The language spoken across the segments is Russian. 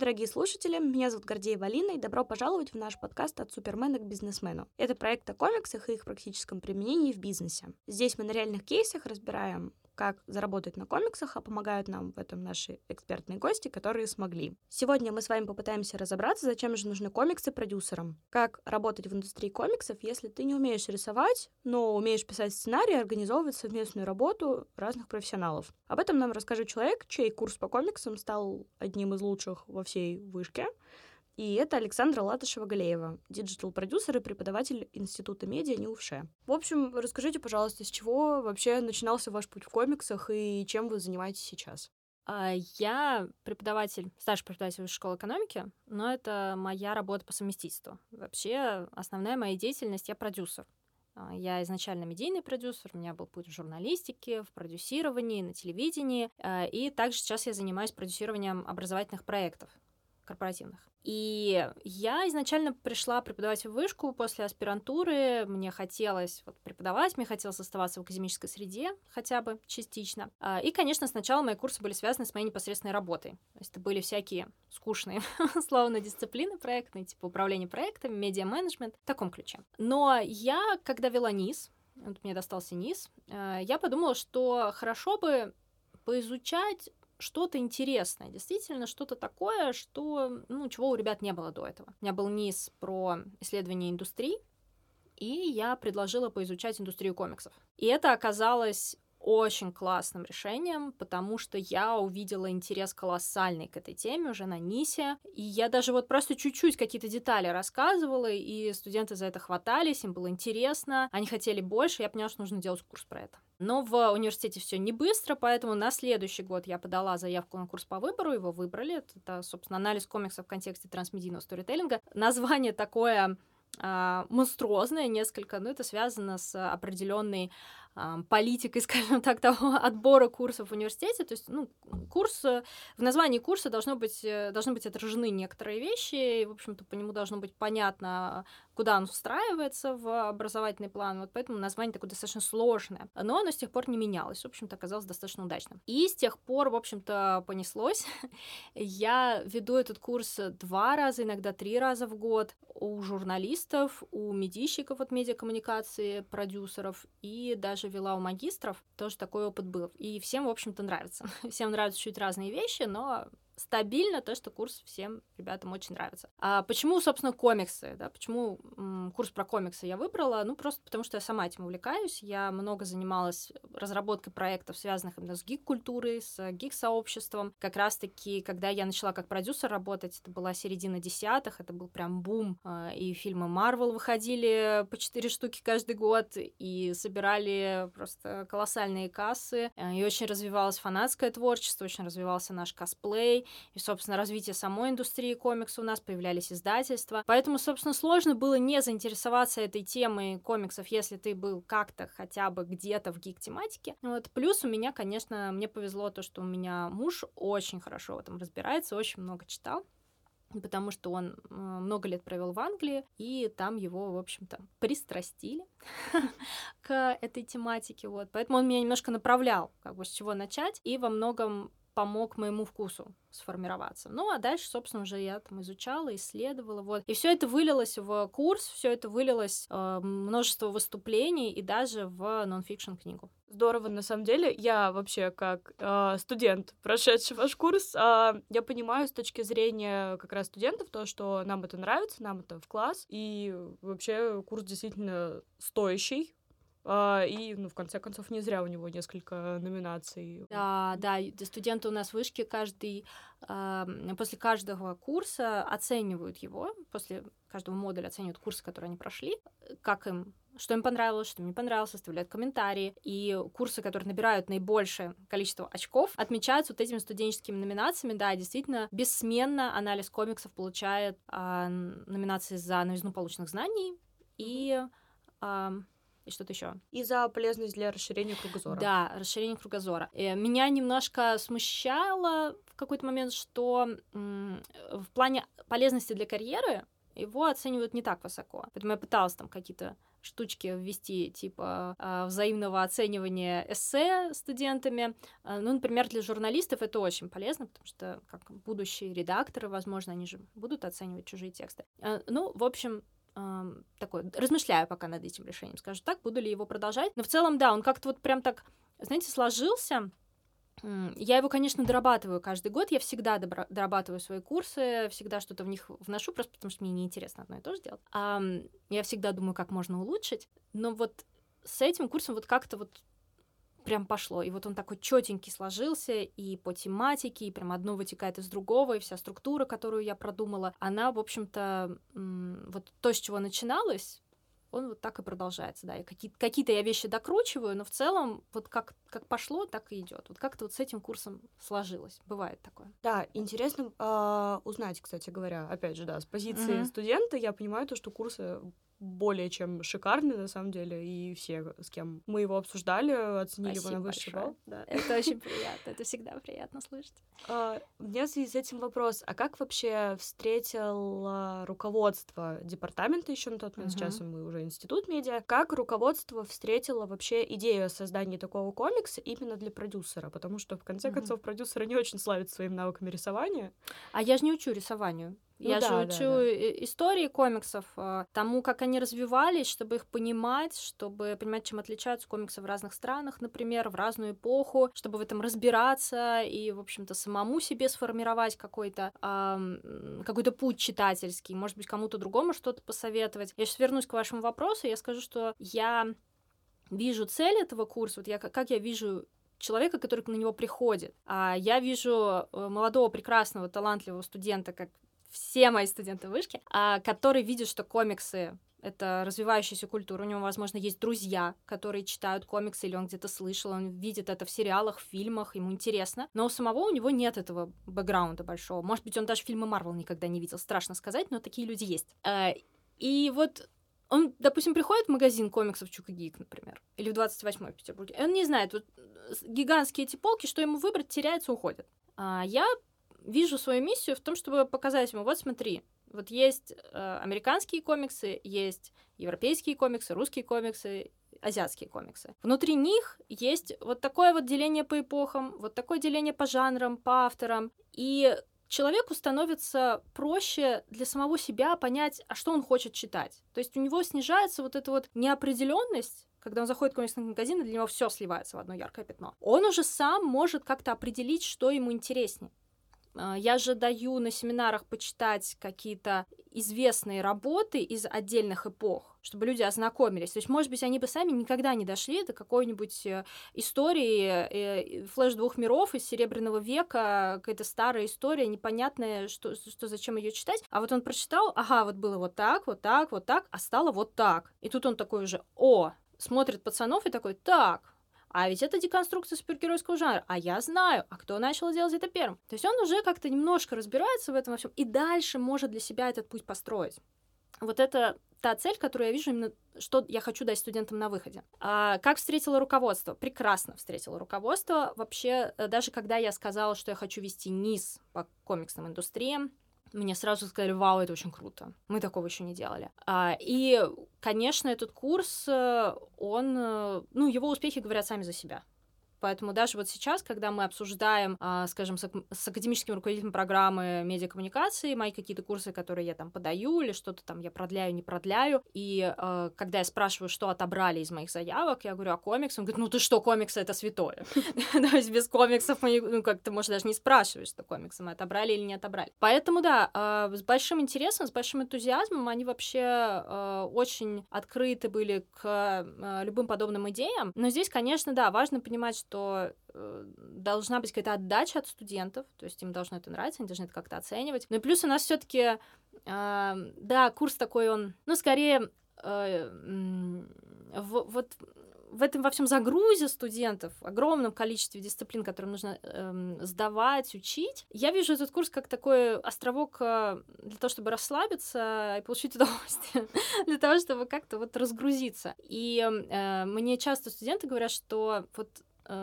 Дорогие слушатели! Меня зовут Гордеева Алина, и добро пожаловать в наш подкаст «От супермена к бизнесмену». Это проект о комиксах и их практическом применении в бизнесе. Здесь мы на реальных кейсах разбираем как заработать на комиксах, а помогают нам в этом наши экспертные гости, которые смогли. Сегодня мы с вами попытаемся разобраться, зачем же нужны комиксы продюсерам. Как работать в индустрии комиксов, если ты не умеешь рисовать, но умеешь писать сценарии, организовывать совместную работу разных профессионалов. Об этом нам расскажет человек, чей курс по комиксам стал одним из лучших во всей вышке. И это Александра Латышева-Галеева, digital-продюсер и преподаватель Института медиа НИУ ВШЭ. В общем, расскажите, пожалуйста, с чего вообще начинался ваш путь в комиксах и чем вы занимаетесь сейчас? А, я преподаватель, старший преподаватель школы экономики, но это моя работа по совместительству. Вообще, основная моя деятельность — я продюсер. А, я изначально медийный продюсер, у меня был путь в журналистике, в продюсировании, на телевидении, а, и также сейчас я занимаюсь продюсированием образовательных проектов корпоративных. И я изначально пришла преподавать в вышку после аспирантуры. Мне хотелось вот, преподавать, мне хотелось оставаться в академической среде хотя бы частично. А, и, конечно, сначала мои курсы были связаны с моей непосредственной работой. То есть это были всякие скучные, словно дисциплины проектные, типа управление проектами, медиа-менеджмент, в таком ключе. Но я, когда вела низ, вот мне достался низ, а, я подумала, что хорошо бы поизучать что-то интересное, действительно что-то такое, что, ну, чего у ребят не было до этого. У меня был низ про исследование индустрии, и я предложила поизучать индустрию комиксов. И это оказалось очень классным решением, потому что я увидела интерес колоссальный к этой теме уже на НИСе, и я даже вот просто чуть-чуть какие-то детали рассказывала, и студенты за это хватались, им было интересно, они хотели больше, я поняла, что нужно делать курс про это. Но в университете все не быстро, поэтому на следующий год я подала заявку на курс по выбору, его выбрали. Это, собственно, анализ комиксов в контексте трансмедийного сторителлинга. Название такое а, монструозное несколько, но это связано с определенной политикой, скажем так, того отбора курсов в университете. То есть, ну, курс, э, в названии курса должно быть, э, должны быть отражены некоторые вещи, и, в общем-то, по нему должно быть понятно, куда он встраивается в образовательный план. Вот поэтому название такое достаточно сложное. Но оно с тех пор не менялось. В общем-то, оказалось достаточно удачным. И с тех пор, в общем-то, понеслось. Я веду этот курс два раза, иногда три раза в год у журналистов, у медийщиков от медиакоммуникации, продюсеров и даже вела у магистров, тоже такой опыт был. И всем, в общем-то, нравится. Всем нравятся чуть разные вещи, но стабильно то, что курс всем ребятам очень нравится. А почему, собственно, комиксы? Да? Почему м, курс про комиксы я выбрала? Ну, просто потому что я сама этим увлекаюсь. Я много занималась разработкой проектов, связанных именно с гик-культурой, с гик-сообществом. Как раз-таки, когда я начала как продюсер работать, это была середина десятых, это был прям бум. А, и фильмы Марвел выходили по четыре штуки каждый год, и собирали просто колоссальные кассы. И очень развивалось фанатское творчество, очень развивался наш косплей, и, собственно, развитие самой индустрии комикса у нас, появлялись издательства. Поэтому, собственно, сложно было не заинтересоваться этой темой комиксов, если ты был как-то хотя бы где-то в гик-тематике. Вот. Плюс у меня, конечно, мне повезло то, что у меня муж очень хорошо в этом разбирается, очень много читал потому что он э, много лет провел в Англии, и там его, в общем-то, пристрастили к этой тематике, вот. Поэтому он меня немножко направлял, как бы с чего начать, и во многом помог моему вкусу сформироваться. Ну, а дальше, собственно, уже я там изучала, исследовала, вот. И все это вылилось в курс, все это вылилось э, множество выступлений и даже в нон-фикшн книгу. Здорово, на самом деле. Я вообще как э, студент, прошедший ваш курс, э, я понимаю с точки зрения как раз студентов то, что нам это нравится, нам это в класс, и вообще курс действительно стоящий, и, ну, в конце концов, не зря у него несколько номинаций. Да, да, студенты у нас в вышке каждый, после каждого курса оценивают его, после каждого модуля оценивают курсы, которые они прошли, как им что им понравилось, что им не понравилось, оставляют комментарии. И курсы, которые набирают наибольшее количество очков, отмечаются вот этими студенческими номинациями. Да, действительно, бессменно анализ комиксов получает а, номинации за новизну полученных знаний и а, и что-то еще. И за полезность для расширения кругозора. Да, расширение кругозора. Э, меня немножко смущало в какой-то момент, что в плане полезности для карьеры его оценивают не так высоко. Поэтому я пыталась там какие-то штучки ввести, типа э, взаимного оценивания эссе студентами. Э, ну, например, для журналистов это очень полезно, потому что как будущие редакторы, возможно, они же будут оценивать чужие тексты. Ну, в общем, такой, размышляю пока над этим решением, скажу так, буду ли его продолжать. Но в целом, да, он как-то вот прям так, знаете, сложился, я его, конечно, дорабатываю каждый год. Я всегда дорабатываю свои курсы, всегда что-то в них вношу, просто потому что мне неинтересно одно и то же делать. А, я всегда думаю, как можно улучшить. Но вот с этим курсом вот как-то вот прям пошло. И вот он такой четенький сложился и по тематике, и прям одно вытекает из другого, и вся структура, которую я продумала, она, в общем-то, вот то, с чего начиналось, он вот так и продолжается, да. И какие- какие-то я вещи докручиваю, но в целом вот как, как пошло, так и идет. Вот как-то вот с этим курсом сложилось. Бывает такое. Да, интересно э, узнать, кстати говоря, опять же, да, с позиции mm-hmm. студента я понимаю то, что курсы более чем шикарный, на самом деле, и все, с кем мы его обсуждали, оценили Спасибо его на высший большое. балл. Да, это очень приятно, это всегда приятно слышать. А, у меня в связи с этим вопрос, а как вообще встретил руководство департамента еще на тот момент, сейчас мы уже институт медиа, как руководство встретило вообще идею о создании такого комикса именно для продюсера? Потому что, в конце концов, продюсеры не очень славятся своими навыками рисования. А я же не учу рисованию. Ну, я да, же учу да, да. истории комиксов, а, тому, как они развивались, чтобы их понимать, чтобы понимать, чем отличаются комиксы в разных странах, например, в разную эпоху, чтобы в этом разбираться и, в общем-то, самому себе сформировать какой-то эм, какой-то путь читательский, может быть, кому-то другому что-то посоветовать. Я сейчас вернусь к вашему вопросу, я скажу, что я вижу цель этого курса, вот я, как я вижу человека, который на него приходит. А я вижу э, молодого, прекрасного, талантливого студента, как все мои студенты вышки, а, который видит, что комиксы это развивающаяся культура. У него, возможно, есть друзья, которые читают комиксы, или он где-то слышал, он видит это в сериалах, в фильмах, ему интересно. Но у самого у него нет этого бэкграунда большого. Может быть, он даже фильмы Марвел никогда не видел, страшно сказать, но такие люди есть. А, и вот он, допустим, приходит в магазин комиксов Чука Гик, например, или в 28-й в Петербурге, и он не знает, вот гигантские эти полки, что ему выбрать, теряется, уходит. А я вижу свою миссию в том, чтобы показать ему, вот смотри, вот есть э, американские комиксы, есть европейские комиксы, русские комиксы, азиатские комиксы. Внутри них есть вот такое вот деление по эпохам, вот такое деление по жанрам, по авторам. И человеку становится проще для самого себя понять, а что он хочет читать. То есть у него снижается вот эта вот неопределенность, когда он заходит в комиксный магазин, и для него все сливается в одно яркое пятно. Он уже сам может как-то определить, что ему интереснее. А, я же даю на семинарах почитать какие-то известные работы из отдельных эпох, чтобы люди ознакомились. То есть, может быть, они бы сами никогда не дошли до какой-нибудь э, истории э, Flash двух миров из Серебряного века, какая-то старая история, непонятная, что, что зачем ее читать. А вот он прочитал, ага, вот было вот так, вот так, вот так, а стало вот так. И тут он такой уже, о, смотрит пацанов и такой, так, а ведь это деконструкция супергеройского жанра, а я знаю, а кто начал делать это первым. То есть он уже как-то немножко разбирается в этом во всем и дальше может для себя этот путь построить. Вот это та цель, которую я вижу именно, что я хочу дать студентам на выходе. А, как встретила руководство? Прекрасно встретила руководство. Вообще, э, даже когда я сказала, что я хочу вести низ по комиксным индустриям, мне сразу сказали, вау, это очень круто. Мы такого еще не делали. А, и, конечно, этот курс, э, он, э, ну, его успехи говорят сами за себя. Поэтому даже вот сейчас, когда мы обсуждаем, а, скажем, с, академическим руководителем программы медиакоммуникации, мои какие-то курсы, которые я там подаю, или что-то там я продляю, не продляю, и а, когда я спрашиваю, что отобрали из моих заявок, я говорю, а комикс? Он говорит, ну ты что, комиксы — это святое. То есть без комиксов ну, как ты, можешь даже не спрашивать, что комиксы мы отобрали или не отобрали. Поэтому, да, а, с большим интересом, с большим энтузиазмом они вообще очень открыты были к любым подобным идеям. Но здесь, конечно, да, важно понимать, что э, должна быть какая-то отдача от студентов, то есть им должно это нравиться, они должны это как-то оценивать. Ну и плюс у нас все-таки, э, да, курс такой он, ну скорее э, в, вот в этом во всем загрузе студентов, огромном количестве дисциплин, которые нужно э, сдавать, учить, я вижу этот курс как такой островок э, для того, чтобы расслабиться и получить удовольствие, для того, чтобы как-то вот разгрузиться. И э, мне часто студенты говорят, что вот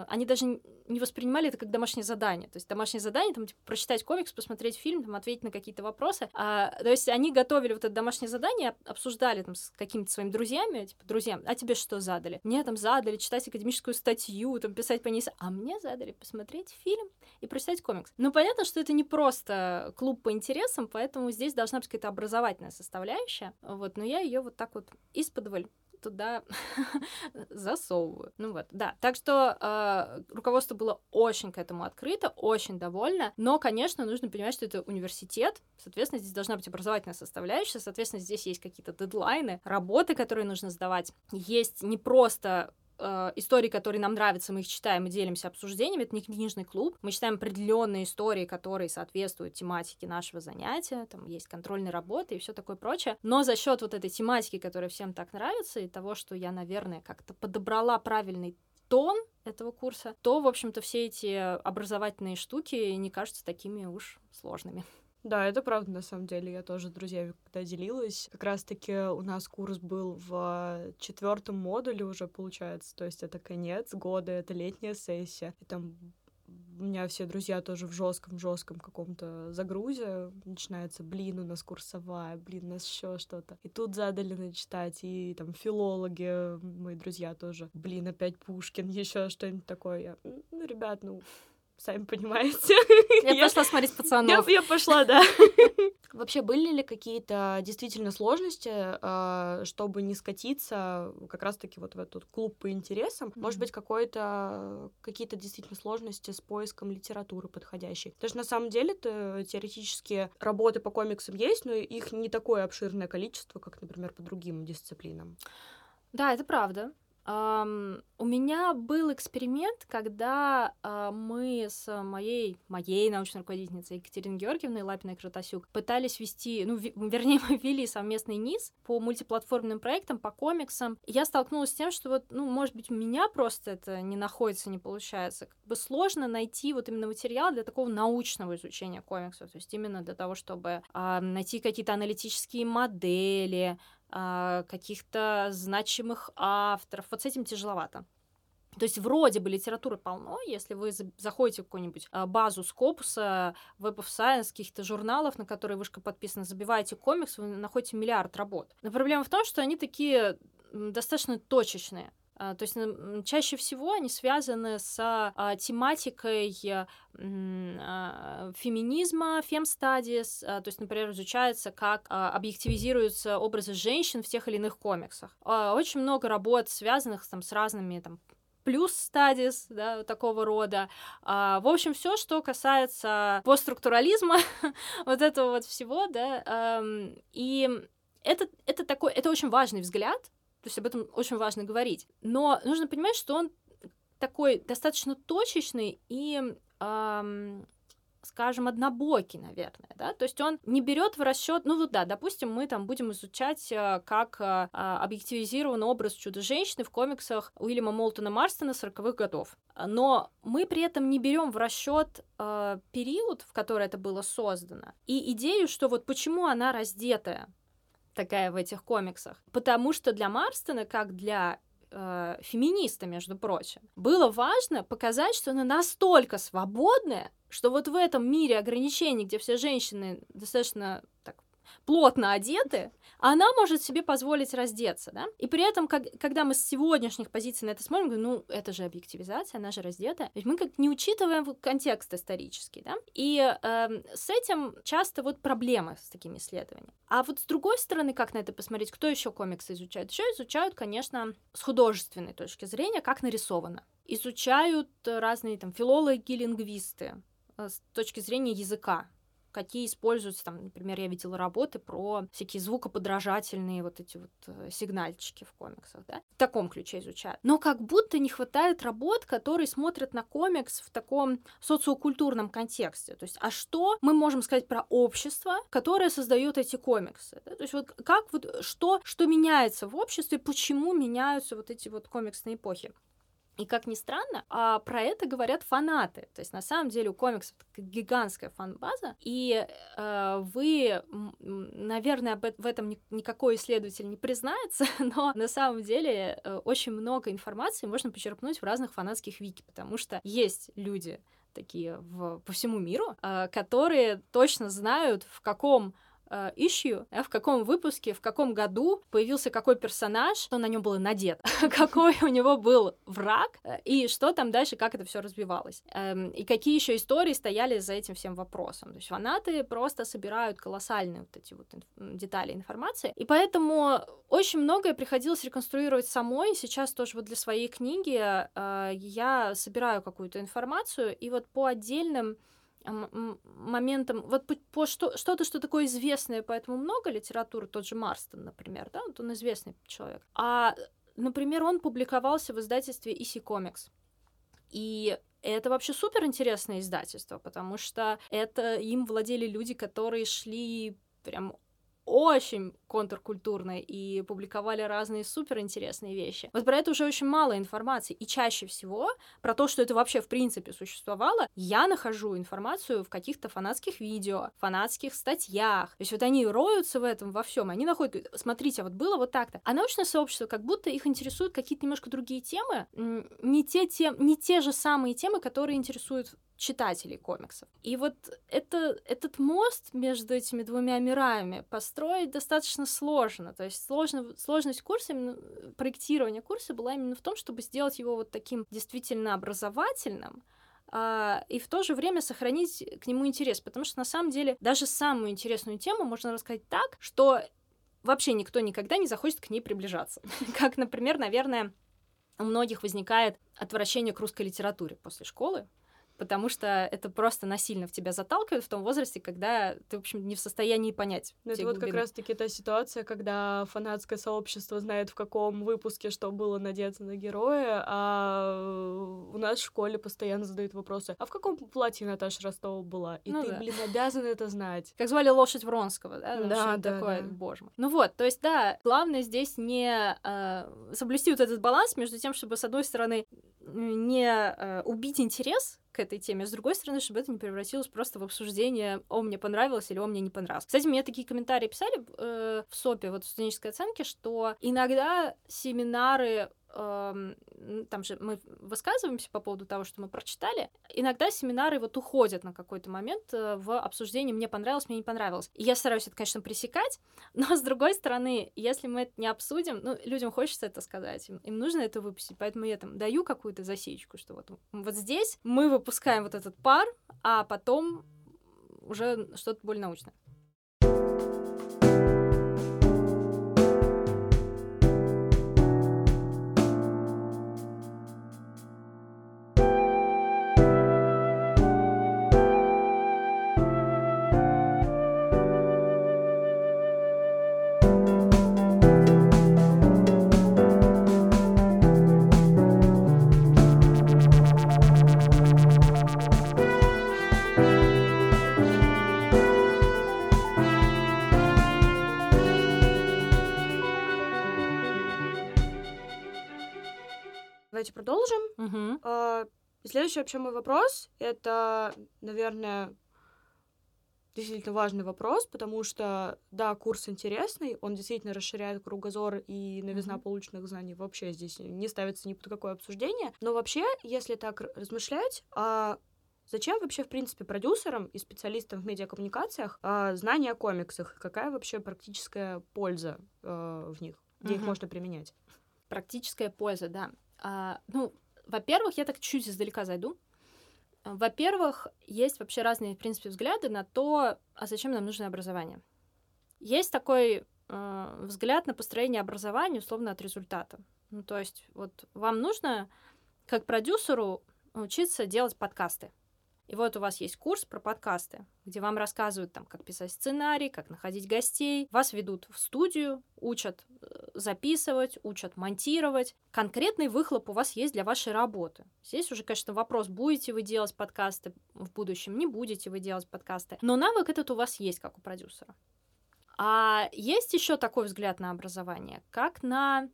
они даже не воспринимали это как домашнее задание. То есть домашнее задание, там, типа, прочитать комикс, посмотреть фильм, там, ответить на какие-то вопросы. А, то есть они готовили вот это домашнее задание, обсуждали там с какими-то своими друзьями, типа, друзьям, а тебе что задали? Мне там задали читать академическую статью, там, писать по ней, а мне задали посмотреть фильм и прочитать комикс. Ну, понятно, что это не просто клуб по интересам, поэтому здесь должна быть какая-то образовательная составляющая, вот, но я ее вот так вот из-под туда засовываю. Ну вот, да. Так что э, руководство было очень к этому открыто, очень довольно. Но, конечно, нужно понимать, что это университет. Соответственно, здесь должна быть образовательная составляющая. Соответственно, здесь есть какие-то дедлайны, работы, которые нужно сдавать. Есть не просто э, истории, которые нам нравятся, мы их читаем и делимся обсуждениями. Это не книжный клуб. Мы читаем определенные истории, которые соответствуют тематике нашего занятия. Там есть контрольные работы и все такое прочее. Но за счет вот этой тематики, которая всем так нравится, и того, что я, наверное, как-то подобрала правильный тон этого курса, то, в общем-то, все эти образовательные штуки не кажутся такими уж сложными. Да, это правда, на самом деле. Я тоже с друзьями когда делилась. Как раз-таки у нас курс был в четвертом модуле уже, получается. То есть это конец года, это летняя сессия. И там у меня все друзья тоже в жестком жестком каком-то загрузе начинается, блин, у нас курсовая, блин, у нас еще что-то. И тут задали начитать, и там филологи, мои друзья тоже, блин, опять Пушкин, еще что-нибудь такое. Я, ну, ребят, ну, сами понимаете. Я пошла смотреть пацанов. Я, я пошла, да. Вообще, были ли какие-то действительно сложности, а, чтобы не скатиться как раз-таки вот в этот клуб по интересам? Может быть, какое-то какие-то действительно сложности с поиском литературы подходящей? Потому что на самом деле -то, теоретически работы по комиксам есть, но их не такое обширное количество, как, например, по другим дисциплинам. Да, это правда. Um, у меня был эксперимент, когда uh, мы с моей, моей научной руководительницей Екатериной Георгиевной Лапиной Кратасюк пытались вести, ну, ви, вернее, мы вели совместный низ по мультиплатформенным проектам, по комиксам. Я столкнулась с тем, что вот, ну, может быть, у меня просто это не находится, не получается. Как бы сложно найти вот именно материал для такого научного изучения комиксов, то есть именно для того, чтобы uh, найти какие-то аналитические модели, каких-то значимых авторов. Вот с этим тяжеловато. То есть вроде бы литературы полно, если вы заходите в какую-нибудь а, базу Скопуса, Web of Science, каких-то журналов, на которые вышка подписана, забиваете комикс, вы находите миллиард работ. Но проблема в том, что они такие достаточно точечные. А, то есть чаще всего они связаны с а, тематикой а, феминизма, фемстадис, то есть, например, изучается, как объективизируются образы женщин в тех или иных комиксах. Очень много работ, связанных там, с разными там, плюс стадис, да, такого рода. А, в общем, все, что касается постструктурализма, вот этого вот всего, да, эм, и это, это такой, это очень важный взгляд, то есть об этом очень важно говорить. Но нужно понимать, что он такой достаточно точечный и, эм, скажем, однобокий, наверное, да, то есть он не берет в расчет, ну вот да, допустим, мы там будем изучать, э, как э, объективизирован образ чудо-женщины в комиксах Уильяма Молтона Марстона 40-х годов. Но мы при этом не берем в расчет э, период, в который это было создано, и идею, что вот почему она раздетая, такая в этих комиксах. Потому что для Марстона, как для э, феминиста, между прочим, было важно показать, что она настолько свободная, что вот в этом мире ограничений, где все женщины достаточно так плотно одеты, она может себе позволить раздеться, да? И при этом, как, когда мы с сегодняшних позиций на это смотрим, говорим, ну, это же объективизация, она же раздета. Ведь мы как не учитываем контекст исторический, да? И э, с этим часто вот проблемы с такими исследованиями. А вот с другой стороны, как на это посмотреть, кто еще комиксы изучает? Еще изучают, конечно, с художественной точки зрения, как нарисовано. Изучают разные там филологи, лингвисты э, с точки зрения языка, какие используются, там, например, я видела работы про всякие звукоподражательные вот эти вот э, сигнальчики в комиксах, да, в таком ключе изучают. Но как будто не хватает работ, которые смотрят на комикс в таком социокультурном контексте. То есть, а что мы можем сказать про общество, которое создает эти комиксы? Да? То есть, вот как вот что, что меняется в обществе, почему меняются вот эти вот комиксные эпохи? И как ни странно, а про это говорят фанаты. То есть на самом деле у комиксов гигантская фан-база, и э, вы, наверное, об, в этом никакой исследователь не признается, но на самом деле э, очень много информации можно почерпнуть в разных фанатских вики, потому что есть люди такие в, по всему миру, э, которые точно знают, в каком ищу, э, в каком выпуске, в каком году появился какой персонаж, что на нем было надет, какой у него был враг, э, и что там дальше, как это все развивалось. Эм, и какие еще истории стояли за этим всем вопросом. То есть фанаты просто собирают колоссальные вот эти вот детали информации, и поэтому очень многое приходилось реконструировать самой. Сейчас тоже вот для своей книги э, я собираю какую-то информацию, и вот по отдельным моментом, вот по, что, что-то, что такое известное, поэтому много литературы, тот же Марстон, например, да, вот он известный человек. А, например, он публиковался в издательстве EC Comics. И это вообще супер интересное издательство, потому что это им владели люди, которые шли прям очень контркультурно и публиковали разные суперинтересные вещи. Вот про это уже очень мало информации. И чаще всего про то, что это вообще в принципе существовало, я нахожу информацию в каких-то фанатских видео, фанатских статьях. То есть вот они роются в этом во всем, они находят, смотрите, вот было вот так-то. А научное сообщество, как будто их интересуют какие-то немножко другие темы, не те, тем, не те же самые темы, которые интересуют читателей комиксов. И вот это, этот мост между этими двумя мирами построить достаточно сложно. То есть сложно, сложность курса, именно проектирования курса была именно в том, чтобы сделать его вот таким действительно образовательным, а, и в то же время сохранить к нему интерес, потому что на самом деле даже самую интересную тему можно рассказать так, что вообще никто никогда не захочет к ней приближаться. Как, например, наверное, у многих возникает отвращение к русской литературе после школы, потому что это просто насильно в тебя заталкивает в том возрасте, когда ты, в общем, не в состоянии понять. Ну, это вот как раз-таки та ситуация, когда фанатское сообщество знает, в каком выпуске что было надето на героя, а у нас в школе постоянно задают вопросы, а в каком платье Наташа Ростова была? И ну, ты, да. блин, обязан это знать. Как звали лошадь Вронского, да? Ну, да, да, такое, да. боже мой. Ну вот, то есть, да, главное здесь не э, соблюсти вот этот баланс между тем, чтобы, с одной стороны, не э, убить интерес к этой теме, с другой стороны, чтобы это не превратилось просто в обсуждение, о, мне понравилось или о, мне не понравилось. Кстати, мне такие комментарии писали э, в СОПе, вот в студенческой оценке, что иногда семинары там же мы высказываемся по поводу того, что мы прочитали, иногда семинары вот уходят на какой-то момент э, в обсуждении «мне понравилось, мне не понравилось». И я стараюсь это, конечно, пресекать, но, с другой стороны, если мы это не обсудим, ну, людям хочется это сказать, им, им нужно это выпустить, поэтому я там даю какую-то засечку, что вот, вот здесь мы выпускаем вот этот пар, а потом уже что-то более научное. Следующий вообще мой вопрос, это, наверное, действительно важный вопрос, потому что, да, курс интересный, он действительно расширяет кругозор и новизна mm-hmm. полученных знаний вообще здесь не ставится ни под какое обсуждение. Но вообще, если так размышлять, а Зачем вообще, в принципе, продюсерам и специалистам в медиакоммуникациях э, знания о комиксах? Какая вообще практическая польза э, в них? Где uh-huh. их можно применять? Практическая польза, да. А, ну, во-первых, я так чуть издалека зайду. Во-первых, есть вообще разные, в принципе, взгляды на то, а зачем нам нужно образование. Есть такой э, взгляд на построение образования, условно, от результата. Ну, то есть, вот вам нужно, как продюсеру, учиться делать подкасты. И вот у вас есть курс про подкасты, где вам рассказывают, там, как писать сценарий, как находить гостей. Вас ведут в студию, учат э, записывать, учат монтировать. Конкретный выхлоп у вас есть для вашей работы. Здесь уже, конечно, вопрос, будете вы делать подкасты в будущем, не будете вы делать подкасты. Но навык этот у вас есть, как у продюсера. А есть еще такой взгляд на образование, как на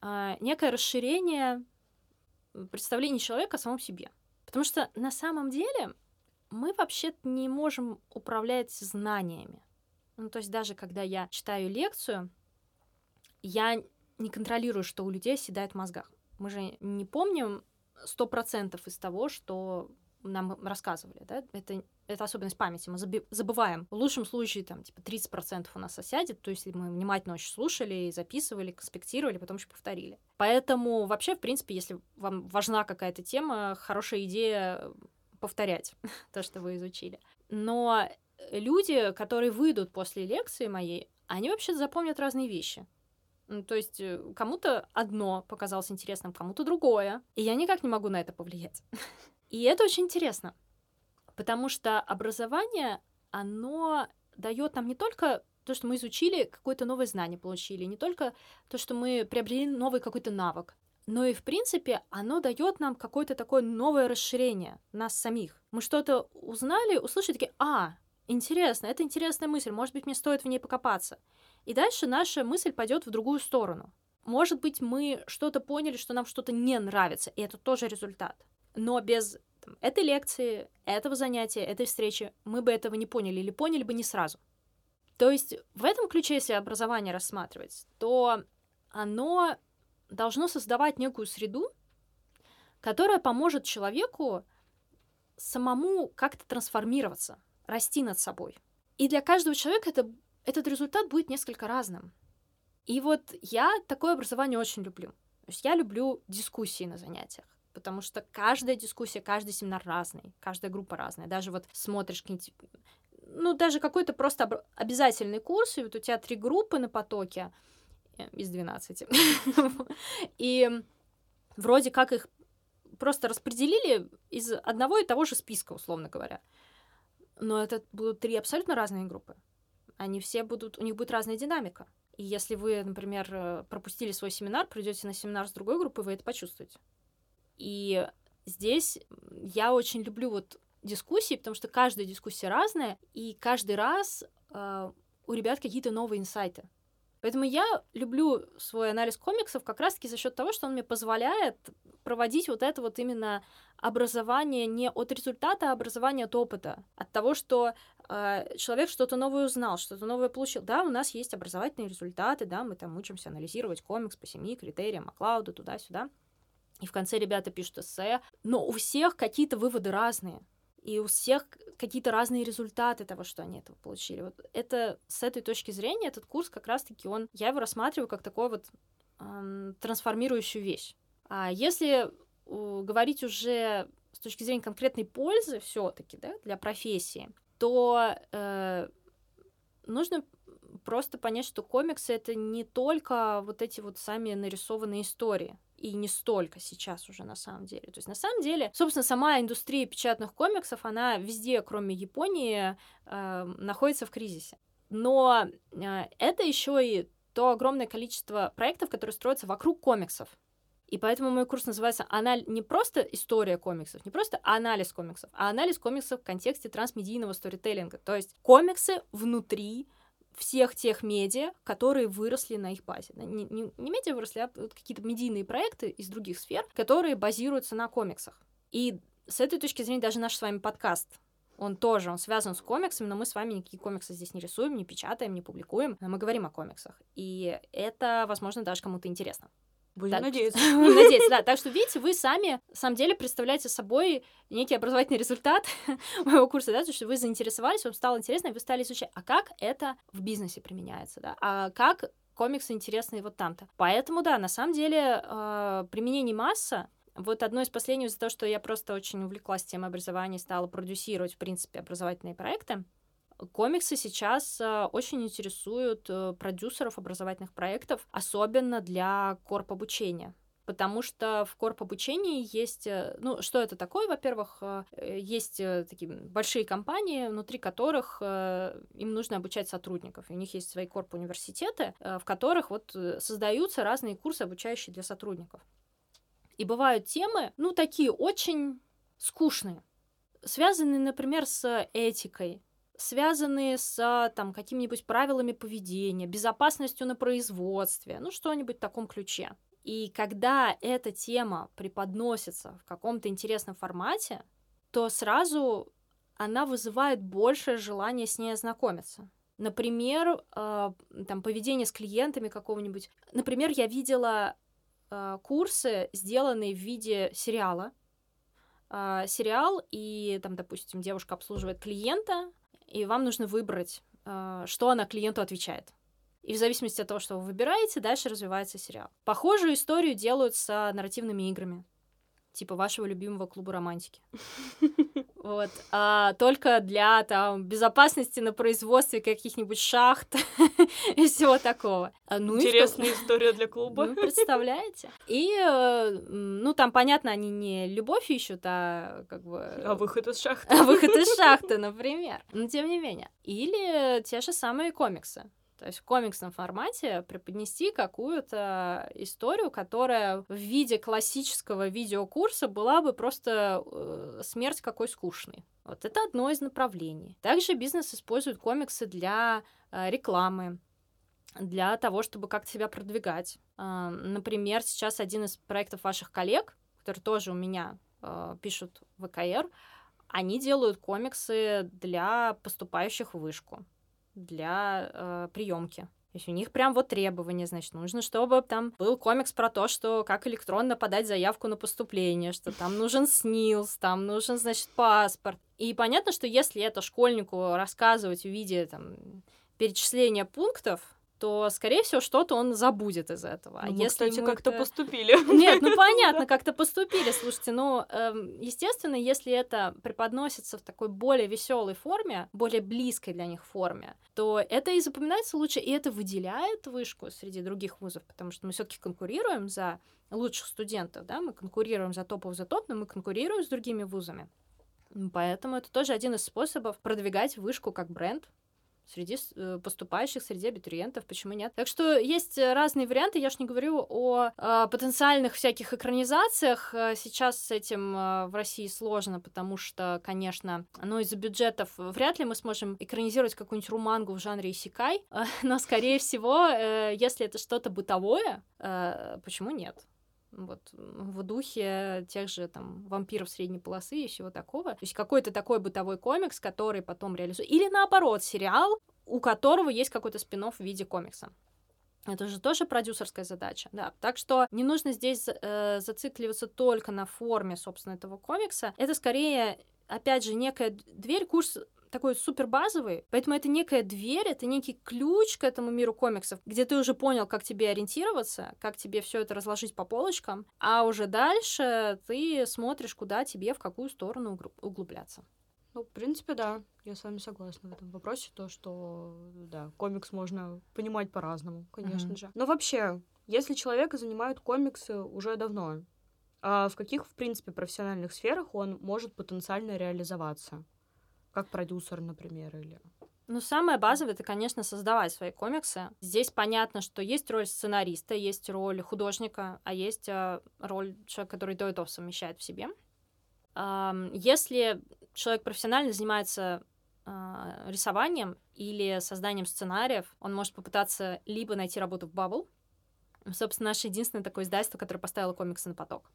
э, некое расширение представление человека о самом себе. Потому что на самом деле мы вообще не можем управлять знаниями. Ну, то есть даже когда я читаю лекцию, я не контролирую, что у людей оседает в мозгах. Мы же не помним сто процентов из того, что нам рассказывали, да, это, это особенность памяти, мы забываем. В лучшем случае, там, типа, 30% у нас осядет, то есть мы внимательно очень слушали, записывали, конспектировали, потом еще повторили. Поэтому вообще, в принципе, если вам важна какая-то тема, хорошая идея повторять то, что вы изучили. Но люди, которые выйдут после лекции моей, они вообще запомнят разные вещи. Ну, то есть э, кому-то одно показалось интересным, кому-то другое. И я никак не могу на это повлиять. И это очень интересно, потому что образование, оно дает нам не только то, что мы изучили, какое-то новое знание получили, не только то, что мы приобрели новый какой-то навык, но и, в принципе, оно дает нам какое-то такое новое расширение нас самих. Мы что-то узнали, услышали, такие, а, интересно, это интересная мысль, может быть, мне стоит в ней покопаться. И дальше наша мысль пойдет в другую сторону. Может быть, мы что-то поняли, что нам что-то не нравится, и это тоже результат. Но без там, этой лекции, этого занятия, этой встречи мы бы этого не поняли или поняли бы не сразу. То есть в этом ключе, если образование рассматривать, то оно должно создавать некую среду, которая поможет человеку самому как-то трансформироваться, расти над собой. И для каждого человека это, этот результат будет несколько разным. И вот я такое образование очень люблю. То есть я люблю дискуссии на занятиях потому что каждая дискуссия, каждый семинар разный, каждая группа разная. Даже вот смотришь какие-нибудь ну, даже какой-то просто обязательный курс, и вот у тебя три группы на потоке э, из 12. И вроде как их просто распределили из одного и того же списка, условно говоря. Но это будут три абсолютно разные группы. Они все будут, у них будет разная динамика. И если вы, например, э, пропустили свой семинар, придете на семинар с другой группы, вы это почувствуете. И здесь я очень люблю вот дискуссии, потому что каждая дискуссия разная, и каждый раз э, у ребят какие-то новые инсайты. Поэтому я люблю свой анализ комиксов как раз-таки за счет того, что он мне позволяет проводить вот это вот именно образование не от результата, а образование от опыта, от того, что э, человек что-то новое узнал, что-то новое получил. Да, у нас есть образовательные результаты, да, мы там учимся анализировать комикс по семи критериям, Маклауда, туда-сюда и в конце ребята пишут эссе, но у всех какие-то выводы разные. И у всех какие-то разные результаты того, что они этого получили. Вот это с этой точки зрения этот курс как раз-таки он, я его рассматриваю как такой вот эм, трансформирующую вещь. А если э, говорить уже с точки зрения конкретной пользы все-таки, да, для профессии, то э, нужно просто понять, что комиксы это не только вот эти вот сами нарисованные истории и не столько сейчас уже на самом деле. То есть на самом деле, собственно, сама индустрия печатных комиксов, она везде, кроме Японии, э, находится в кризисе. Но э, это еще и то огромное количество проектов, которые строятся вокруг комиксов. И поэтому мой курс называется анал... не просто история комиксов, не просто анализ комиксов, а анализ комиксов в контексте трансмедийного сторителлинга. То есть комиксы внутри всех тех медиа, которые выросли на их базе. Не, не, не медиа выросли, а какие-то медийные проекты из других сфер, которые базируются на комиксах. И с этой точки зрения даже наш с вами подкаст он тоже, он связан с комиксами, но мы с вами никакие комиксы здесь не рисуем, не печатаем, не публикуем, мы говорим о комиксах. И это, возможно, даже кому-то интересно. Будем так, надеяться. надеяться, да. Так что, видите, вы сами, на самом деле, представляете собой некий образовательный результат моего курса, да, то, что вы заинтересовались, вам стало интересно, и вы стали изучать, а как это в бизнесе применяется, да, а как комиксы интересные вот там-то. Поэтому, да, на самом деле, э, применений масса, вот одно из последних из-за того, что я просто очень увлеклась темой образования, стала продюсировать, в принципе, образовательные проекты, Комиксы сейчас э, очень интересуют э, продюсеров образовательных проектов, особенно для корп обучения потому что в корп обучении есть, э, ну, что это такое, во-первых, есть такие большие компании, внутри которых им нужно обучать сотрудников, у них есть свои корп университеты, в которых вот создаются разные курсы, обучающие для сотрудников. И бывают темы, ну, такие очень скучные, связанные, например, с этикой, связанные с там, какими-нибудь правилами поведения, безопасностью на производстве, ну что-нибудь в таком ключе. И когда эта тема преподносится в каком-то интересном формате, то сразу она вызывает большее желание с ней ознакомиться. Например, э, там поведение с клиентами какого-нибудь. Например, я видела э, курсы, сделанные в виде сериала. Э, сериал, и там, допустим, девушка обслуживает клиента, и вам нужно выбрать, э, что она клиенту отвечает. И в зависимости от того, что вы выбираете, дальше развивается сериал. Похожую историю делают с нарративными играми типа вашего любимого клуба романтики. Вот. А, только для там, безопасности на производстве каких-нибудь шахт и всего такого. А, ну, Интересная и история для клуба. Ну, представляете? И, э, ну, там, понятно, они не любовь ищут, а как бы... А выход из шахты. А выход из шахты, например. Но тем не менее. Или те же самые комиксы. То есть в комиксном формате преподнести какую-то историю, которая в виде классического видеокурса была бы просто э, смерть какой скучной. Вот это одно из направлений. Также бизнес использует комиксы для э, рекламы, для того, чтобы как-то себя продвигать. Э, например, сейчас один из проектов ваших коллег, который тоже у меня э, пишут в ВКР, они делают комиксы для поступающих в вышку для э, приемки. То есть у них прям вот требования, значит, нужно, чтобы там был комикс про то, что как электронно подать заявку на поступление, что там нужен СНИЛС, там нужен, значит, паспорт. И понятно, что если это школьнику рассказывать в виде там перечисления пунктов, то, скорее всего, что-то он забудет из этого. А ну, если кстати, как-то это... поступили. Нет, ну понятно, как-то поступили. Слушайте, ну, эм, естественно, если это преподносится в такой более веселой форме, более близкой для них форме, то это и запоминается лучше, и это выделяет вышку среди других вузов, потому что мы все-таки конкурируем за лучших студентов, да, мы конкурируем за топов за топ, но мы конкурируем с другими вузами. Поэтому это тоже один из способов продвигать вышку как бренд, среди э, поступающих, среди абитуриентов, почему нет? Так что есть э, разные варианты, я ж не говорю о, о потенциальных всяких экранизациях, э, сейчас с этим в России сложно, потому что, конечно, ну, из-за бюджетов вряд ли мы сможем экранизировать какую-нибудь румангу в жанре исикай, но, скорее всего, если это что-то бытовое, почему нет? Вот в духе тех же там вампиров средней полосы и всего такого. То есть какой-то такой бытовой комикс, который потом реализует. Или наоборот, сериал, у которого есть какой-то спин в виде комикса. Это же тоже продюсерская задача, да. Так что не нужно здесь э, зацикливаться только на форме, собственно, этого комикса. Это скорее, опять же, некая дверь, курс такой супер базовый, поэтому это некая дверь, это некий ключ к этому миру комиксов, где ты уже понял, как тебе ориентироваться, как тебе все это разложить по полочкам, а уже дальше ты смотришь, куда тебе, в какую сторону углубляться. Ну, в принципе, да, я с вами согласна в этом вопросе, то, что, да, комикс можно понимать по-разному, конечно mm-hmm. же. Но вообще, если человека занимают комиксы уже давно, а в каких, в принципе, профессиональных сферах он может потенциально реализоваться? Как продюсер, например, или... Ну, самое базовое это, конечно, создавать свои комиксы. Здесь понятно, что есть роль сценариста, есть роль художника, а есть э, роль человека, который до этого совмещает в себе. Если человек профессионально занимается э, рисованием или созданием сценариев, он может попытаться либо найти работу в Bubble, собственно, наше единственное такое издательство, которое поставило комиксы на поток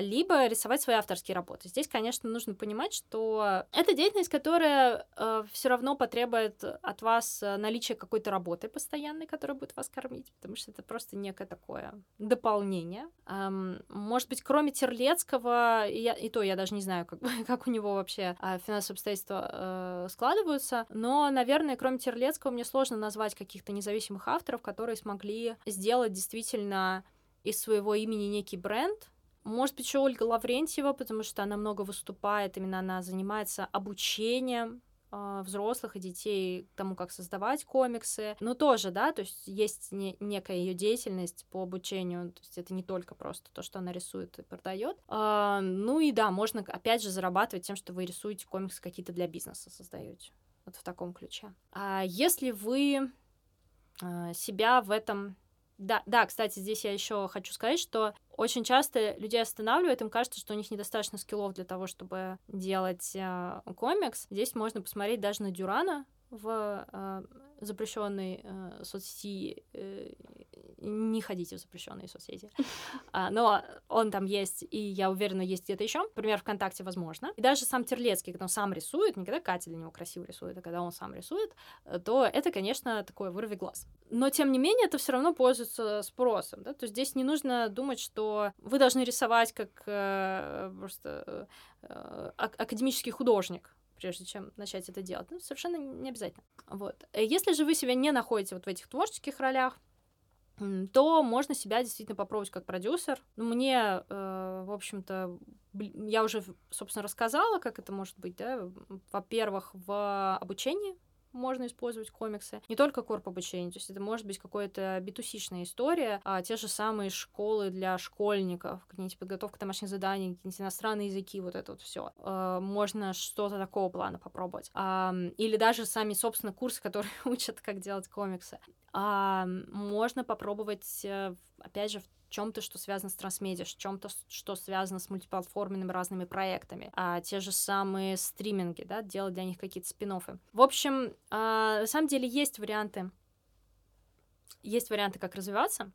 либо рисовать свои авторские работы. Здесь, конечно, нужно понимать, что это деятельность, которая э, все равно потребует от вас э, наличия какой-то работы постоянной, которая будет вас кормить, потому что это просто некое такое дополнение. Эм, может быть, кроме Терлецкого, я, и то я даже не знаю, как, как у него вообще э, финансовые обстоятельства э, складываются, но, наверное, кроме Терлецкого мне сложно назвать каких-то независимых авторов, которые смогли сделать действительно из своего имени некий бренд, может быть, еще Ольга Лаврентьева, потому что она много выступает, именно она занимается обучением э, взрослых и детей тому, как создавать комиксы. Но тоже, да, то есть есть не, некая ее деятельность по обучению, то есть это не только просто то, что она рисует и продает. Э, ну и да, можно опять же зарабатывать тем, что вы рисуете комиксы какие-то для бизнеса создаете. Вот в таком ключе. А если вы э, себя в этом да, да, кстати, здесь я еще хочу сказать, что очень часто людей останавливает, им кажется, что у них недостаточно скиллов для того, чтобы делать э, комикс. Здесь можно посмотреть даже на Дюрана в э, запрещенной э, соцсети э, не ходите в запрещенные соцсети. А, но он там есть, и я уверена, есть где-то еще. Например, ВКонтакте возможно. И даже сам Терлецкий, когда он сам рисует, не когда Катя для него красиво рисует, а когда он сам рисует, то это, конечно, такое вырви глаз. Но, тем не менее, это все равно пользуется спросом. Да? То есть здесь не нужно думать, что вы должны рисовать как э, просто э, академический художник прежде чем начать это делать. Ну, совершенно не обязательно. Вот. Если же вы себя не находите вот в этих творческих ролях, то можно себя действительно попробовать как продюсер. Ну, мне, э, в общем-то, я уже, собственно, рассказала, как это может быть, да, во-первых, в обучении можно использовать комиксы. Не только корп обучение, то есть это может быть какая-то битусичная история, а те же самые школы для школьников, какие-нибудь подготовка домашних заданий, какие-нибудь иностранные языки, вот это вот все. Э, можно что-то такого плана попробовать. Или даже сами, собственно, курсы, которые учат, как делать комиксы. Можно попробовать, э, опять же, в чем-то, что связано с трансмедиа, в чем-то, что связано с мультиплатформенными разными проектами, а те же самые стриминги, да, делать для них какие-то спин -оффы. В общем, а, на самом деле есть варианты, есть варианты, как развиваться,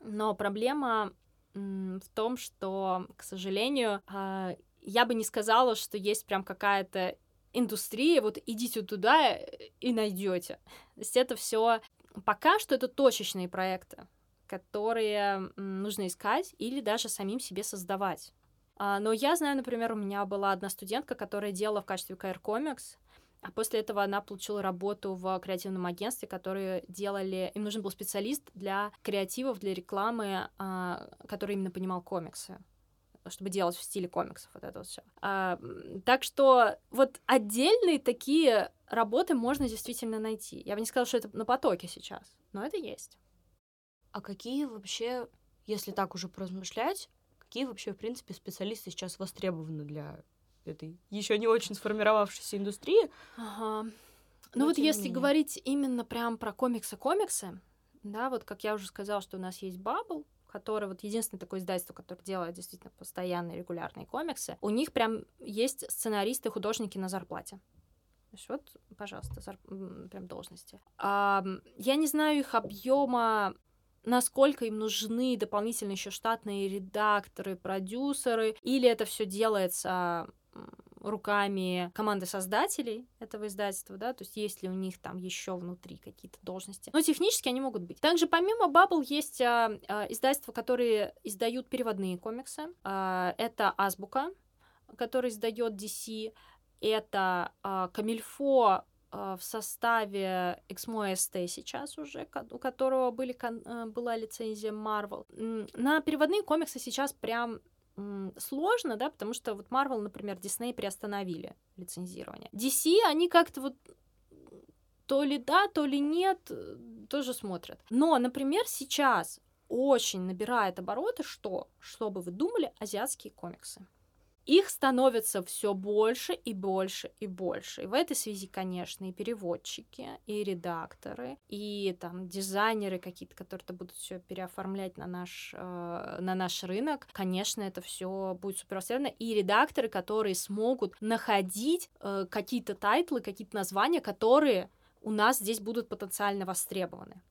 но проблема в том, что, к сожалению, а, я бы не сказала, что есть прям какая-то индустрия, вот идите туда и найдете. То есть это все пока что это точечные проекты которые нужно искать или даже самим себе создавать. А, но я знаю, например, у меня была одна студентка, которая делала в качестве KR Comics, а после этого она получила работу в креативном агентстве, которые делали... Им нужен был специалист для креативов, для рекламы, а, который именно понимал комиксы чтобы делать в стиле комиксов вот это вот все. А, так что вот отдельные такие работы можно действительно найти. Я бы не сказала, что это на потоке сейчас, но это есть. А какие вообще, если так уже поразмышлять, какие вообще, в принципе, специалисты сейчас востребованы для этой еще не очень сформировавшейся индустрии? Ага. Ну вот если менее. говорить именно прям про комиксы-комиксы, да, вот как я уже сказала, что у нас есть Bubble, который вот единственное такое издательство, которое делает действительно постоянные регулярные комиксы, у них прям есть сценаристы, художники на зарплате. То есть вот, пожалуйста, зар... прям должности. А, я не знаю их объема насколько им нужны дополнительные еще штатные редакторы, продюсеры, или это все делается руками команды создателей этого издательства, да, то есть есть ли у них там еще внутри какие-то должности. Но технически они могут быть. Также помимо Bubble есть а, а, издательства, которые издают переводные комиксы. А, это Азбука, который издает DC. Это а, Камильфо, в составе Exmo ST сейчас уже, у которого были, э, была лицензия Marvel. На переводные комиксы сейчас прям сложно, да, потому что вот Marvel, например, Disney приостановили лицензирование. DC, они как-то вот то ли да, то ли нет, э, тоже смотрят. Но, например, сейчас очень набирает обороты что? Что бы вы думали, азиатские комиксы. Их становится все больше и больше и больше. И в этой связи, конечно, и переводчики, и редакторы, и там дизайнеры какие-то, которые -то будут все переоформлять на наш, э, на наш рынок. Конечно, это все будет супер востребовано. И редакторы, которые смогут находить э, какие-то тайтлы, какие-то названия, которые у нас здесь будут потенциально востребованы.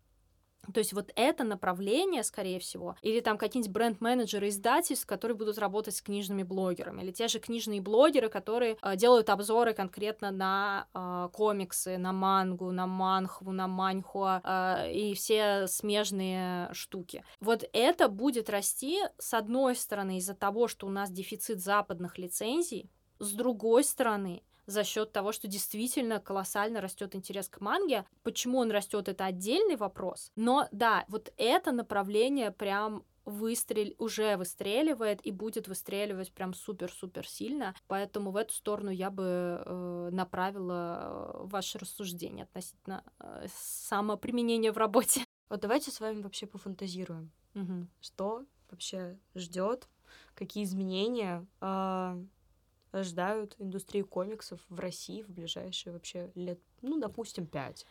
То есть вот это направление, скорее всего, или там какие-нибудь бренд-менеджеры издательств, которые будут работать с книжными блогерами, или те же книжные блогеры, которые э, делают обзоры конкретно на э, комиксы, на мангу, на манхву, на маньхуа э, и все смежные штуки. Вот это будет расти, с одной стороны, из-за того, что у нас дефицит западных лицензий, с другой стороны, за счет того, что действительно колоссально растет интерес к манге. Почему он растет, это отдельный вопрос. Но да, вот это направление прям выстрел уже выстреливает и будет выстреливать прям супер-супер сильно. Поэтому в эту сторону я бы э, направила э, ваше рассуждение относительно э, самоприменения в работе. Вот давайте с вами вообще пофантазируем. Угу. Что вообще ждет, какие изменения э, ожидают индустрии комиксов в России в ближайшие вообще лет, ну, допустим, пять?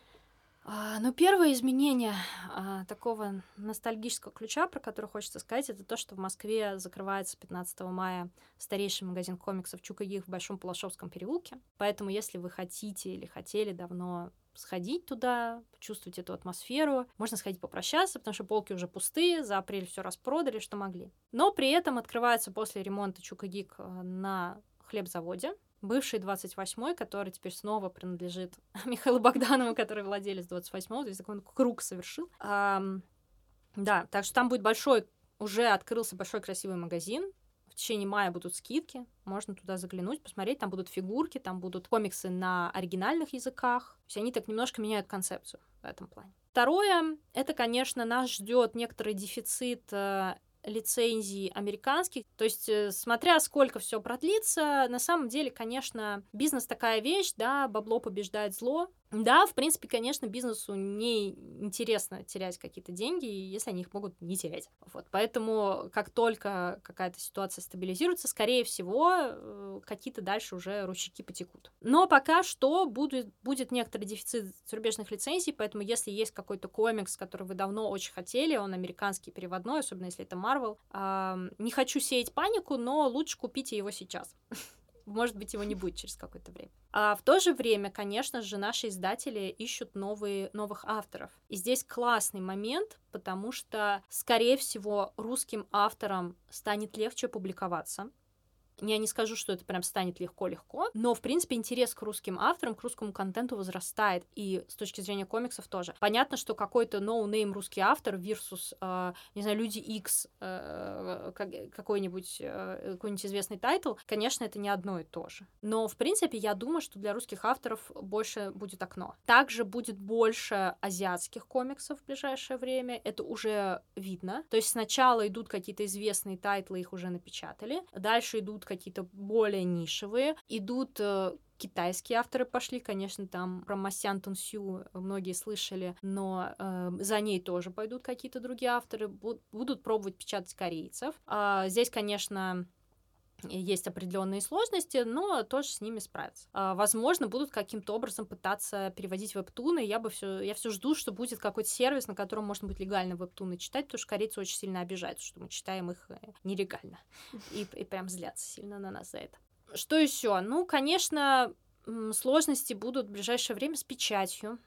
А, ну, первое изменение а, такого ностальгического ключа, про который хочется сказать, это то, что в Москве закрывается 15 мая старейший магазин комиксов Чукагих в Большом Палашовском переулке. Поэтому, если вы хотите или хотели давно сходить туда, почувствовать эту атмосферу. Можно сходить попрощаться, потому что полки уже пустые, за апрель все распродали, что могли. Но при этом открывается после ремонта Чукагик на хлебзаводе, бывший 28-й, который теперь снова принадлежит Михаилу Богданову, который владелец 28-го, то есть такой круг совершил. А, да, так что там будет большой, уже открылся большой красивый магазин, в течение мая будут скидки, можно туда заглянуть, посмотреть, там будут фигурки, там будут комиксы на оригинальных языках. То есть они так немножко меняют концепцию в этом плане. Второе, это, конечно, нас ждет некоторый дефицит э, лицензий американских. То есть, э, смотря сколько все продлится, на самом деле, конечно, бизнес такая вещь, да, бабло побеждает зло. Да, в принципе, конечно, бизнесу не интересно терять какие-то деньги, если они их могут не терять. Вот, поэтому, как только какая-то ситуация стабилизируется, скорее всего, э, какие-то дальше уже ручейки потекут. Но пока что будет, будет некоторый дефицит зарубежных лицензий, поэтому если есть какой-то комикс, который вы давно очень хотели, он американский переводной, особенно если это Marvel, не хочу сеять панику, но лучше купите его сейчас. может быть, его не будет через какое-то время. А в то же время, конечно же, наши издатели ищут новые, новых авторов. И здесь классный момент, потому что, скорее всего, русским авторам станет легче публиковаться, я не скажу, что это прям станет легко-легко, но, в принципе, интерес к русским авторам, к русскому контенту возрастает, и с точки зрения комиксов тоже. Понятно, что какой-то no-name русский автор versus, э, не знаю, Люди X, э, какой-нибудь э, какой-нибудь известный тайтл, конечно, это не одно и то же. Но, в принципе, я думаю, что для русских авторов больше будет окно. Также будет больше азиатских комиксов в ближайшее время, это уже видно. То есть сначала идут какие-то известные тайтлы, их уже напечатали, дальше идут какие-то более нишевые, идут э, китайские авторы пошли, конечно, там про Мосян Тунсю многие слышали, но э, за ней тоже пойдут какие-то другие авторы, будут пробовать печатать корейцев. А, здесь, конечно, есть определенные сложности, но тоже с ними справиться. А, возможно, будут каким-то образом пытаться переводить вебтуны. Я бы все, я все жду, что будет какой-то сервис, на котором можно будет легально вебтуны читать, потому что корейцы очень сильно обижаются, что мы читаем их э, нелегально. И, и прям злятся сильно на нас за это. Что еще? Ну, конечно, сложности будут в ближайшее время с печатью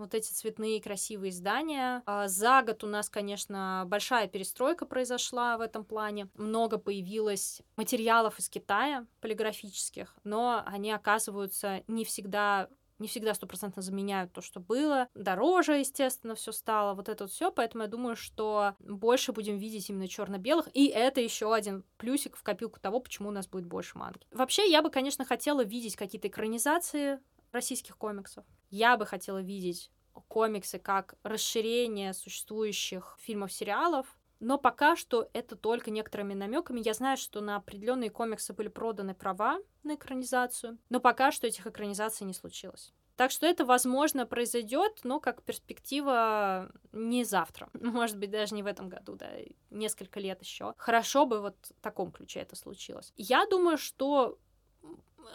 вот эти цветные красивые здания. А, за год у нас, конечно, большая перестройка произошла в этом плане. Много появилось материалов из Китая полиграфических, но они оказываются не всегда не всегда стопроцентно заменяют то, что было. Дороже, естественно, все стало. Вот это вот все. Поэтому я думаю, что больше будем видеть именно черно-белых. И это еще один плюсик в копилку того, почему у нас будет больше манги. Вообще, я бы, конечно, хотела видеть какие-то экранизации российских комиксов. Я бы хотела видеть комиксы как расширение существующих фильмов, сериалов, но пока что это только некоторыми намеками. Я знаю, что на определенные комиксы были проданы права на экранизацию, но пока что этих экранизаций не случилось. Так что это, возможно, произойдет, но как перспектива не завтра. Может быть, даже не в этом году, да, несколько лет еще. Хорошо бы вот в таком ключе это случилось. Я думаю, что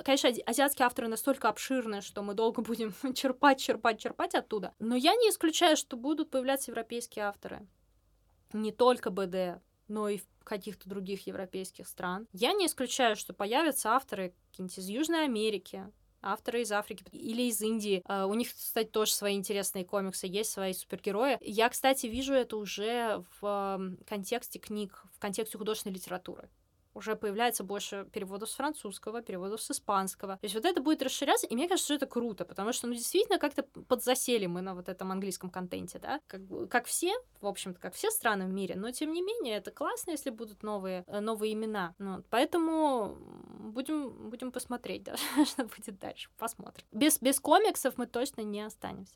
Конечно, азиатские авторы настолько обширны, что мы долго будем черпать, черпать, черпать оттуда. Но я не исключаю, что будут появляться европейские авторы. Не только БД, но и в каких-то других европейских стран. Я не исключаю, что появятся авторы из Южной Америки, авторы из Африки или из Индии. Uh, у них, кстати, тоже свои интересные комиксы, есть свои супергерои. Я, кстати, вижу это уже в контексте книг, в контексте художественной литературы уже появляется больше переводов с французского, переводов с испанского. То есть вот это будет расширяться, и мне кажется, что это круто, потому что, ну, действительно, как-то подзасели мы на вот этом английском контенте, да, как, как все, в общем-то, как все страны в мире, но, тем не менее, это классно, если будут новые, э, новые имена. Ну, поэтому будем, будем посмотреть, да, что будет дальше, посмотрим. Без, без комиксов мы точно не останемся.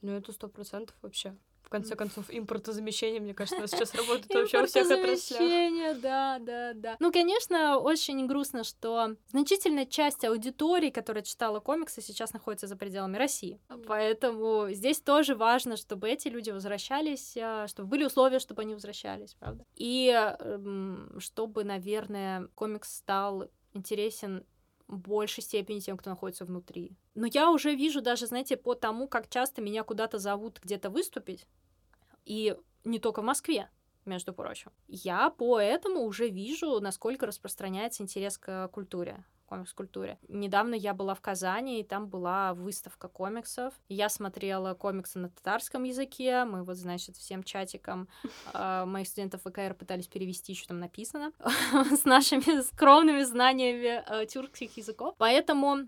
Ну, это сто процентов вообще конце концов, импортозамещение, мне кажется, у нас сейчас работает вообще во всех отраслях. да, да, да. Ну, конечно, очень грустно, что значительная часть аудитории, которая читала комиксы, сейчас находится за пределами России. Поэтому здесь тоже важно, чтобы эти люди возвращались, а, чтобы были условия, чтобы они возвращались, правда. И эм, чтобы, наверное, комикс стал интересен большей степени тем, кто находится внутри. Но я уже вижу даже, знаете, по тому, как часто меня куда-то зовут где-то выступить, и не только в Москве, между прочим. Я по этому уже вижу, насколько распространяется интерес к культуре комикс-культуре. Недавно я была в Казани, и там была выставка комиксов. Я смотрела комиксы на татарском языке. Мы вот, значит, всем чатикам э, моих студентов ВКР пытались перевести, что там написано, с нашими скромными знаниями э, тюркских языков. Поэтому, э,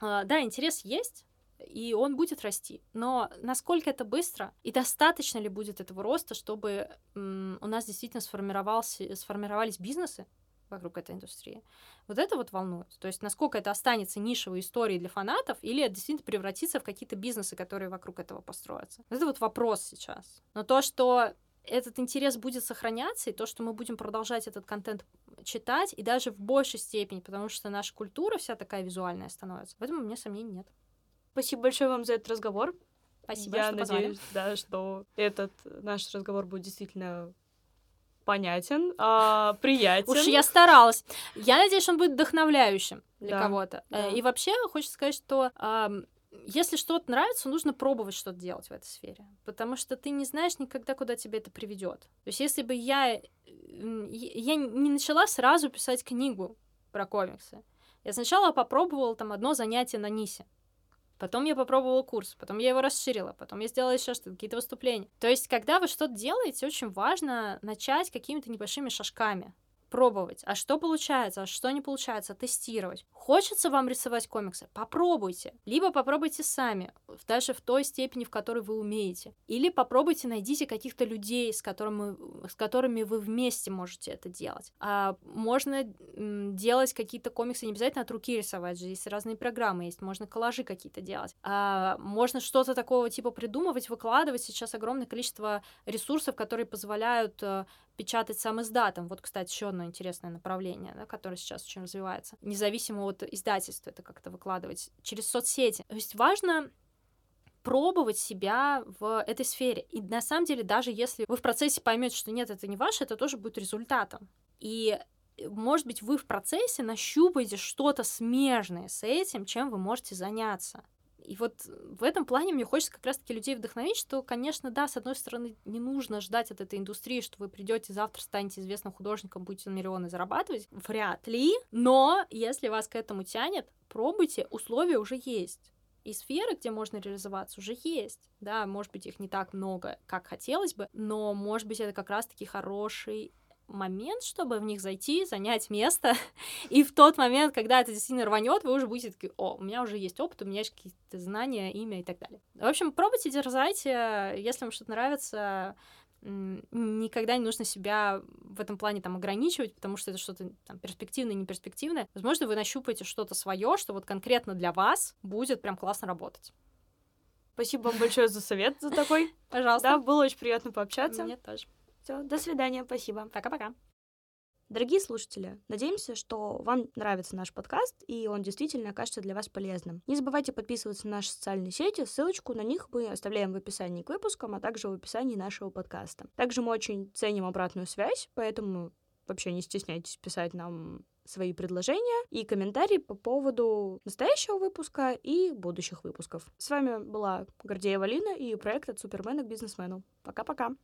да, интерес есть, и он будет расти. Но насколько это быстро и достаточно ли будет этого роста, чтобы у нас действительно сформировался, сформировались бизнесы вокруг этой индустрии? Вот это вот волнует. То есть насколько это останется нишевой историей для фанатов, или это действительно превратится в какие-то бизнесы, которые вокруг этого построятся. Это вот вопрос сейчас. Но то, что этот интерес будет сохраняться, и то, что мы будем продолжать этот контент читать, и даже в большей степени, потому что наша культура вся такая визуальная становится. В этом у меня сомнений нет. Спасибо большое вам за этот разговор. Спасибо, Я что надеюсь, да, что этот наш разговор будет действительно понятен, а, приятен. Уж я старалась. Я надеюсь, что он будет вдохновляющим для Да, кого-то. да. Э, И вообще хочется сказать, что ам, если что-то нравится, нужно пробовать что-то делать в этой сфере. Потому что ты не знаешь никогда, куда тебя это приведет. То есть, если бы я, м, я не начала сразу писать книгу про комиксы, я сначала попробовала там одно занятие на Нисе. Потом я попробовала курс, потом я его расширила, потом я сделала еще что-то, какие-то выступления. То есть, когда вы что-то делаете, очень важно начать какими-то небольшими шажками пробовать, а что получается, а что не получается, тестировать. Хочется вам рисовать комиксы? Попробуйте. Либо попробуйте сами, даже в той степени, в которой вы умеете. Или попробуйте, найдите каких-то людей, с которыми, с которыми вы вместе можете это делать. А можно делать какие-то комиксы, не обязательно от руки рисовать же, есть разные программы, есть, можно коллажи какие-то делать. А можно что-то такого типа придумывать, выкладывать. Сейчас огромное количество ресурсов, которые позволяют э, печатать сам издатом. Вот, кстати, еще одно интересное направление, да, которое сейчас очень развивается. Независимо от издательства это как-то выкладывать через соцсети. То есть важно пробовать себя в этой сфере. И на самом деле, даже если вы в процессе поймете, что нет, это не ваше, это тоже будет результатом. И может быть, вы в процессе нащупаете что-то смежное с этим, чем вы можете заняться. И вот в этом плане мне хочется как раз-таки людей вдохновить, что, конечно, да, с одной стороны, не нужно ждать от этой индустрии, что вы придете завтра, станете известным художником, будете на миллионы зарабатывать. Вряд ли. Но если вас к этому тянет, пробуйте, условия уже есть. И сферы, где можно реализоваться, уже есть. Да, может быть, их не так много, как хотелось бы, но, может быть, это как раз-таки хороший момент, чтобы в них зайти, занять место, и в тот момент, когда это действительно рванет, вы уже будете такие, о, у меня уже есть опыт, у меня есть какие-то знания, имя и так далее. В общем, пробуйте, дерзайте, если вам что-то нравится, никогда не нужно себя в этом плане там ограничивать, потому что это что-то там перспективное, не перспективное. Возможно, вы нащупаете что-то свое, что вот конкретно для вас будет прям классно работать. Спасибо вам большое за совет, за такой. Пожалуйста. Да, было очень приятно пообщаться. Мне тоже. Все, до свидания, спасибо. Пока-пока. Дорогие слушатели, надеемся, что вам нравится наш подкаст, и он действительно окажется для вас полезным. Не забывайте подписываться на наши социальные сети, ссылочку на них мы оставляем в описании к выпускам, а также в описании нашего подкаста. Также мы очень ценим обратную связь, поэтому вообще не стесняйтесь писать нам свои предложения и комментарии по поводу настоящего выпуска и будущих выпусков. С вами была Гордеева Лина и проект от Супермена к бизнесмену. Пока-пока!